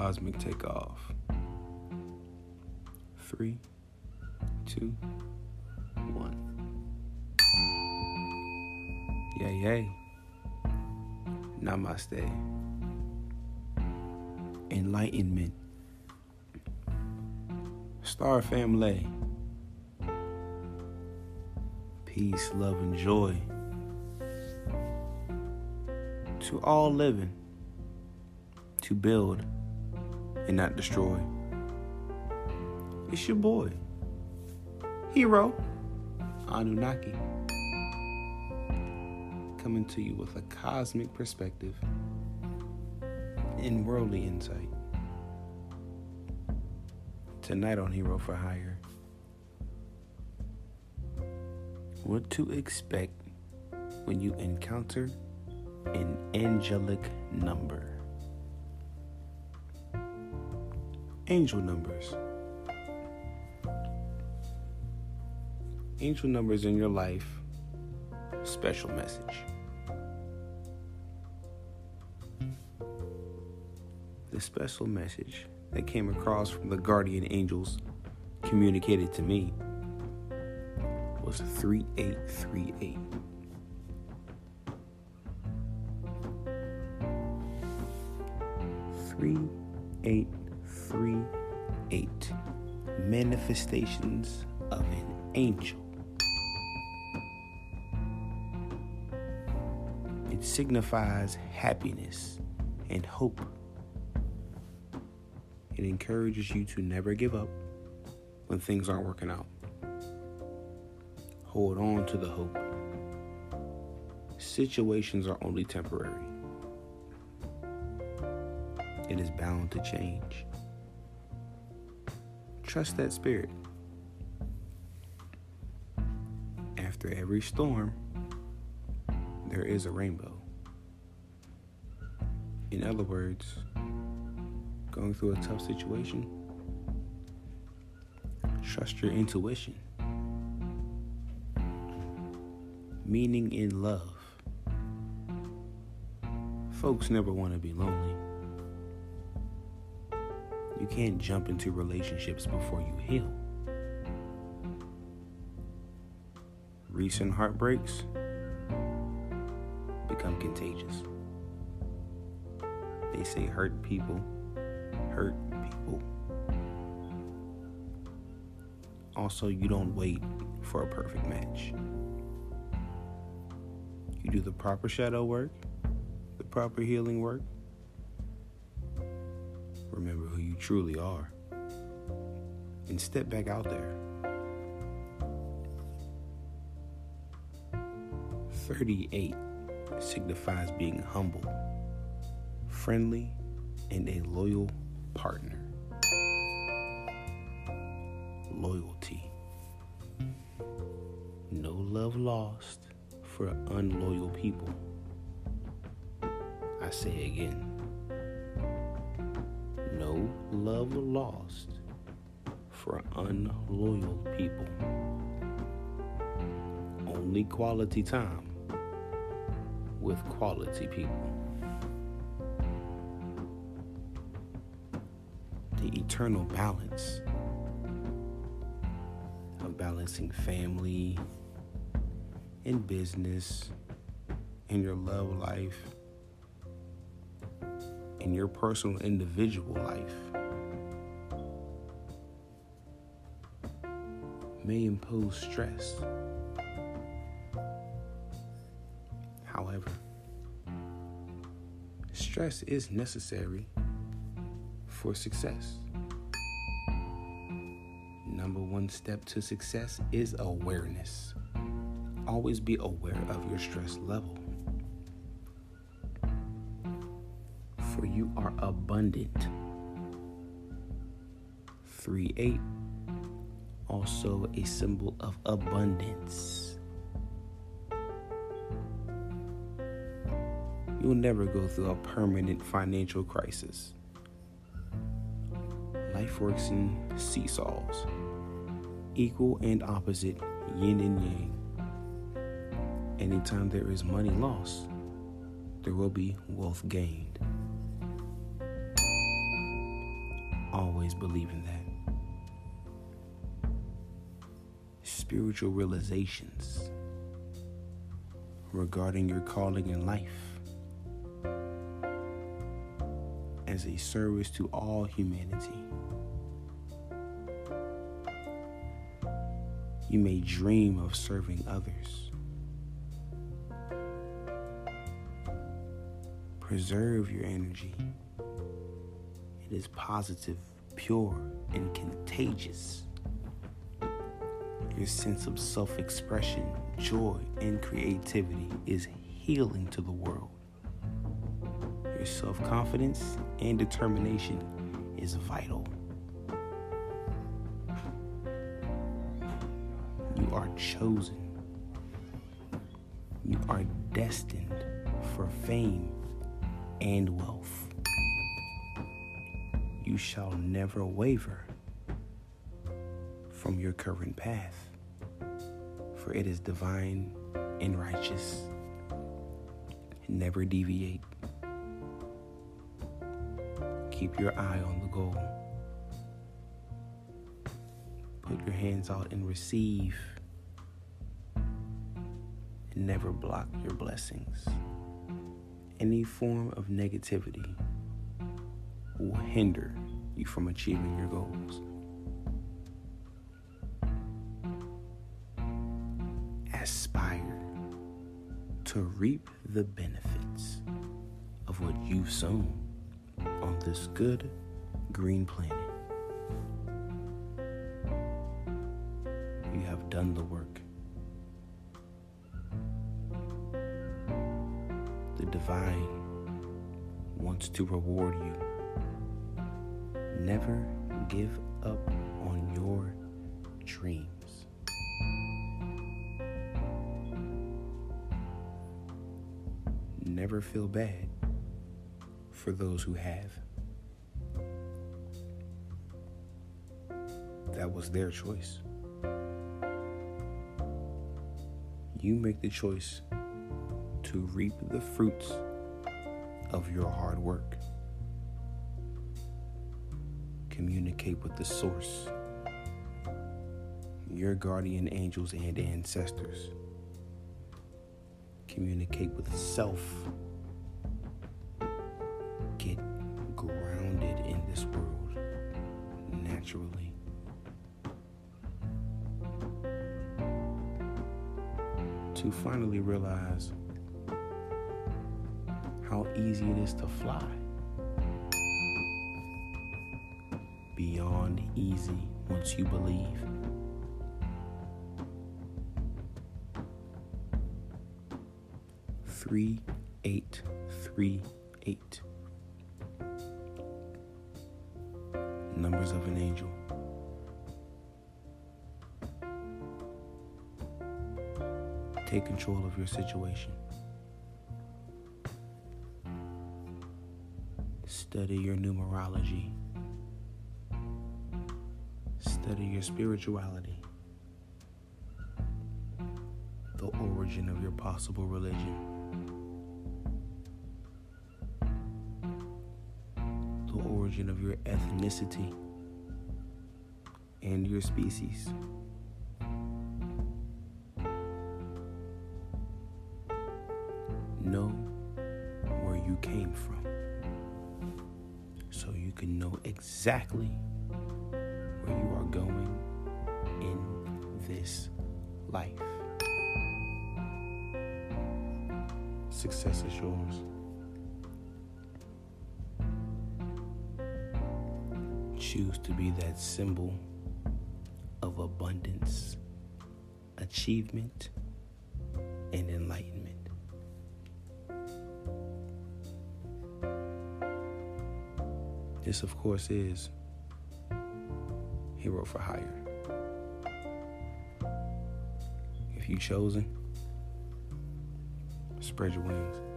cosmic takeoff. Three, two, one. Yay, yay. Namaste. Enlightenment. Star Family. Peace, love, and joy to all living to build and not destroy. It's your boy, Hero Anunnaki, coming to you with a cosmic perspective and worldly insight. Tonight on Hero for Hire, what to expect when you encounter an angelic number. Angel numbers. Angel numbers in your life, special message. The special message that came across from the guardian angels communicated to me was 3838. Three eight three eight manifestations of an angel. It signifies happiness and hope. It encourages you to never give up when things aren't working out. Hold on to the hope. Situations are only temporary. It is bound to change. Trust that spirit. After every storm, there is a rainbow. In other words, going through a tough situation, trust your intuition. Meaning in love. Folks never want to be lonely. You can't jump into relationships before you heal. Recent heartbreaks become contagious. They say hurt people hurt people. Also, you don't wait for a perfect match. You do the proper shadow work, the proper healing work. Remember who you truly are. And step back out there. 38 signifies being humble, friendly, and a loyal partner. Loyalty. No love lost for unloyal people. I say again. Love lost for unloyal people. Only quality time with quality people. The eternal balance of balancing family and business in your love life in your personal individual life may impose stress. However, stress is necessary for success. Number one step to success is awareness. Always be aware of your stress level. For you are abundant. 3 8, also a symbol of abundance. You'll never go through a permanent financial crisis. Life works in seesaws, equal and opposite, yin and yang. Anytime there is money lost, there will be wealth gained. always believe in that. Spiritual realizations regarding your calling in life as a service to all humanity. You may dream of serving others. Preserve your energy. It is positive, pure, and contagious. Your sense of self expression, joy, and creativity is healing to the world. Your self confidence and determination is vital. You are chosen. You are destined for fame and wealth. You shall never waver from your current path, for it is divine and righteous. Never deviate. Keep your eye on the goal. Put your hands out and receive. And never block your blessings. Any form of negativity will hinder you from achieving your goals. To reap the benefits of what you've sown on this good green planet. You have done the work. The divine wants to reward you. Never give up on your dreams. Never feel bad for those who have. That was their choice. You make the choice to reap the fruits of your hard work. Communicate with the source, your guardian angels and ancestors. Communicate with self Get grounded in this world naturally. To finally realize how easy it is to fly. Beyond easy once you believe. Three, eight, three, eight. numbers of an angel. Take control of your situation. Study your numerology. Study your spirituality. The origin of your possible religion. Origin of your ethnicity and your species. Know where you came from so you can know exactly where you are going in this life. Success is yours. Choose to be that symbol of abundance, achievement, and enlightenment. This, of course, is Hero for Hire. If you chosen, spread your wings.